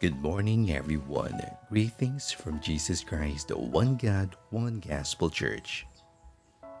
Good morning, everyone. Greetings from Jesus Christ, the One God, One Gospel Church.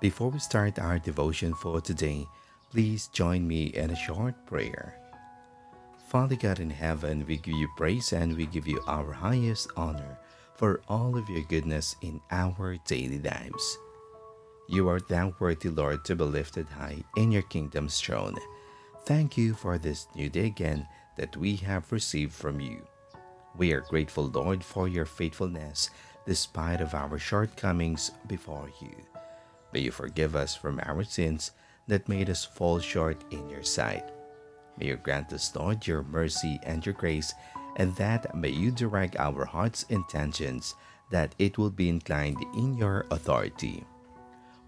Before we start our devotion for today, please join me in a short prayer. Father God in heaven, we give you praise and we give you our highest honor for all of your goodness in our daily lives. You are thou worthy, Lord, to be lifted high in your kingdom's throne. Thank you for this new day again that we have received from you. We are grateful, Lord, for your faithfulness despite of our shortcomings before you. May you forgive us from our sins that made us fall short in your sight. May you grant us, Lord, your mercy and your grace, and that may you direct our heart's intentions that it will be inclined in your authority.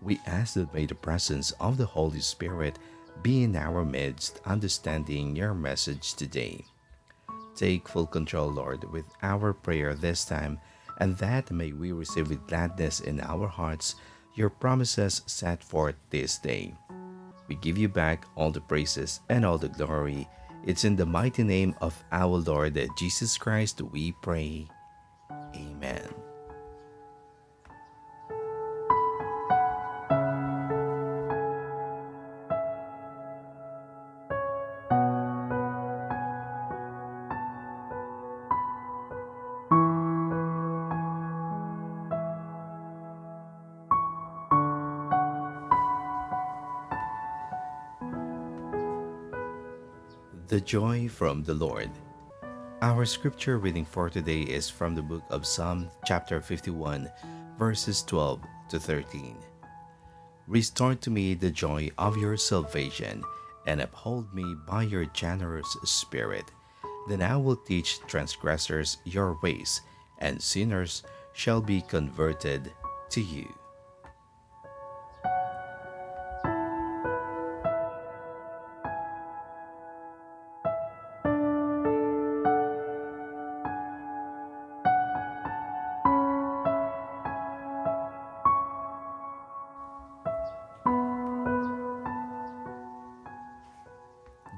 We ask that may the presence of the Holy Spirit be in our midst, understanding your message today. Take full control, Lord, with our prayer this time, and that may we receive with gladness in our hearts your promises set forth this day. We give you back all the praises and all the glory. It's in the mighty name of our Lord Jesus Christ we pray. Amen. The Joy from the Lord. Our scripture reading for today is from the book of Psalm, chapter 51, verses 12 to 13. Restore to me the joy of your salvation, and uphold me by your generous spirit. Then I will teach transgressors your ways, and sinners shall be converted to you.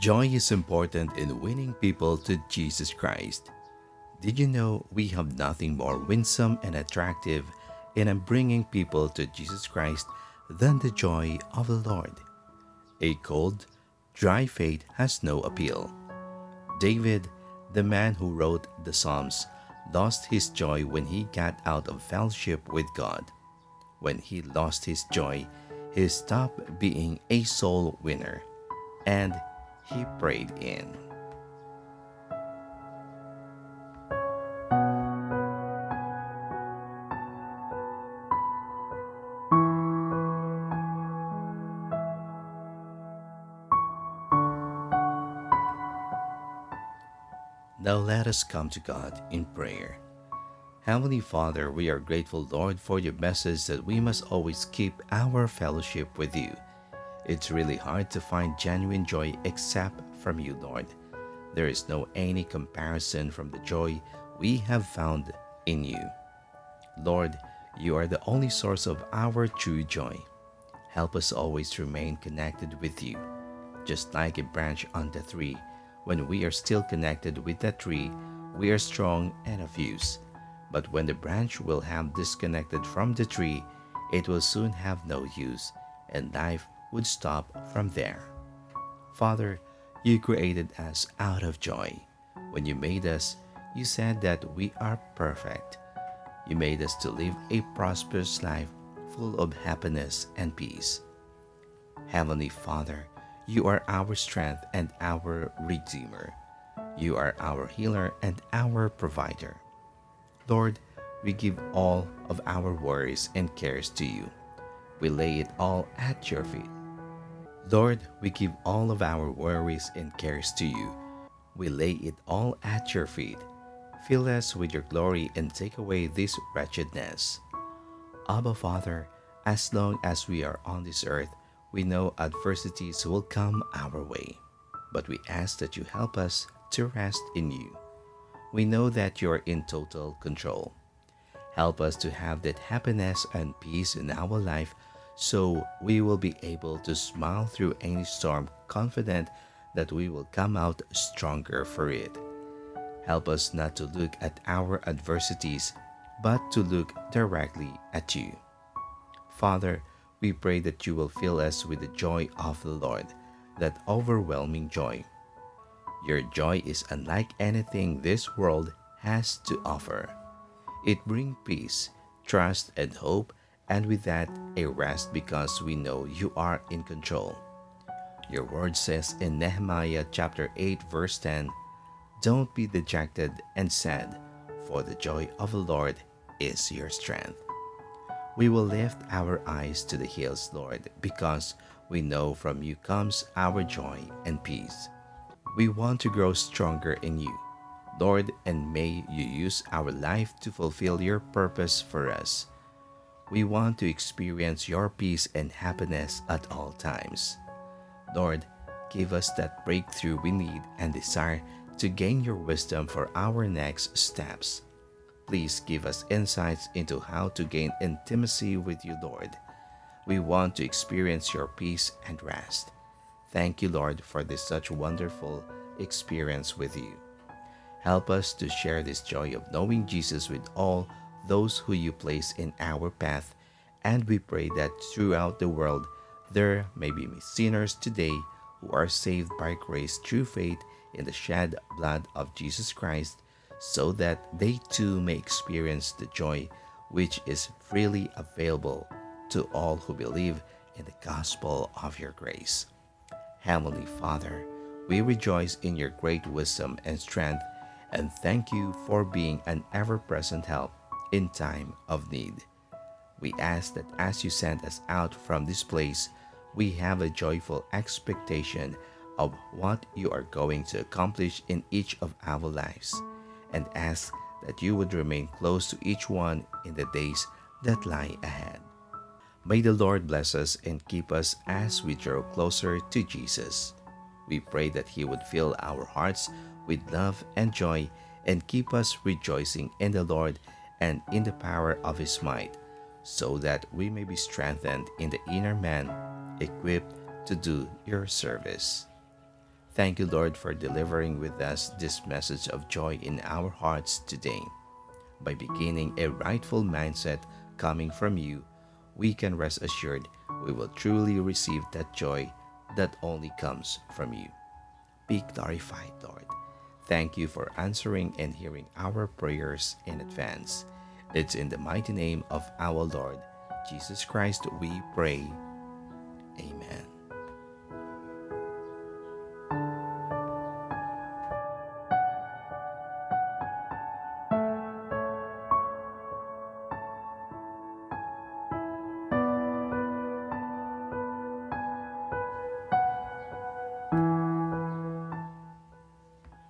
Joy is important in winning people to Jesus Christ. Did you know we have nothing more winsome and attractive in bringing people to Jesus Christ than the joy of the Lord? A cold, dry faith has no appeal. David, the man who wrote the Psalms, lost his joy when he got out of fellowship with God. When he lost his joy, he stopped being a soul winner and he prayed in. Now let us come to God in prayer. Heavenly Father, we are grateful, Lord, for your message that we must always keep our fellowship with you. It's really hard to find genuine joy except from you, Lord. There is no any comparison from the joy we have found in you. Lord, you are the only source of our true joy. Help us always remain connected with you. Just like a branch on the tree, when we are still connected with that tree, we are strong and of use. But when the branch will have disconnected from the tree, it will soon have no use, and life would stop from there. Father, you created us out of joy. When you made us, you said that we are perfect. You made us to live a prosperous life full of happiness and peace. Heavenly Father, you are our strength and our Redeemer. You are our healer and our provider. Lord, we give all of our worries and cares to you. We lay it all at your feet. Lord, we give all of our worries and cares to you. We lay it all at your feet. Fill us with your glory and take away this wretchedness. Abba, Father, as long as we are on this earth, we know adversities will come our way. But we ask that you help us to rest in you. We know that you are in total control. Help us to have that happiness and peace in our life so we will be able to smile through any storm, confident that we will come out stronger for it. Help us not to look at our adversities, but to look directly at you. Father, we pray that you will fill us with the joy of the Lord, that overwhelming joy. Your joy is unlike anything this world has to offer. It brings peace, trust, and hope, and with that, a rest because we know you are in control. Your word says in Nehemiah chapter 8, verse 10 Don't be dejected and sad, for the joy of the Lord is your strength. We will lift our eyes to the hills, Lord, because we know from you comes our joy and peace. We want to grow stronger in you, Lord, and may you use our life to fulfill your purpose for us. We want to experience your peace and happiness at all times. Lord, give us that breakthrough we need and desire to gain your wisdom for our next steps. Please give us insights into how to gain intimacy with you, Lord. We want to experience your peace and rest. Thank you, Lord, for this such wonderful experience with you. Help us to share this joy of knowing Jesus with all those who you place in our path, and we pray that throughout the world there may be sinners today who are saved by grace through faith in the shed blood of Jesus Christ, so that they too may experience the joy which is freely available to all who believe in the gospel of your grace. Heavenly Father, we rejoice in your great wisdom and strength and thank you for being an ever present help in time of need. We ask that as you send us out from this place, we have a joyful expectation of what you are going to accomplish in each of our lives, and ask that you would remain close to each one in the days that lie ahead. May the Lord bless us and keep us as we draw closer to Jesus. We pray that He would fill our hearts with love and joy and keep us rejoicing in the Lord and in the power of His might, so that we may be strengthened in the inner man, equipped to do your service. Thank you, Lord, for delivering with us this message of joy in our hearts today. By beginning a rightful mindset coming from you, we can rest assured we will truly receive that joy that only comes from you. Be glorified, Lord. Thank you for answering and hearing our prayers in advance. It's in the mighty name of our Lord Jesus Christ we pray.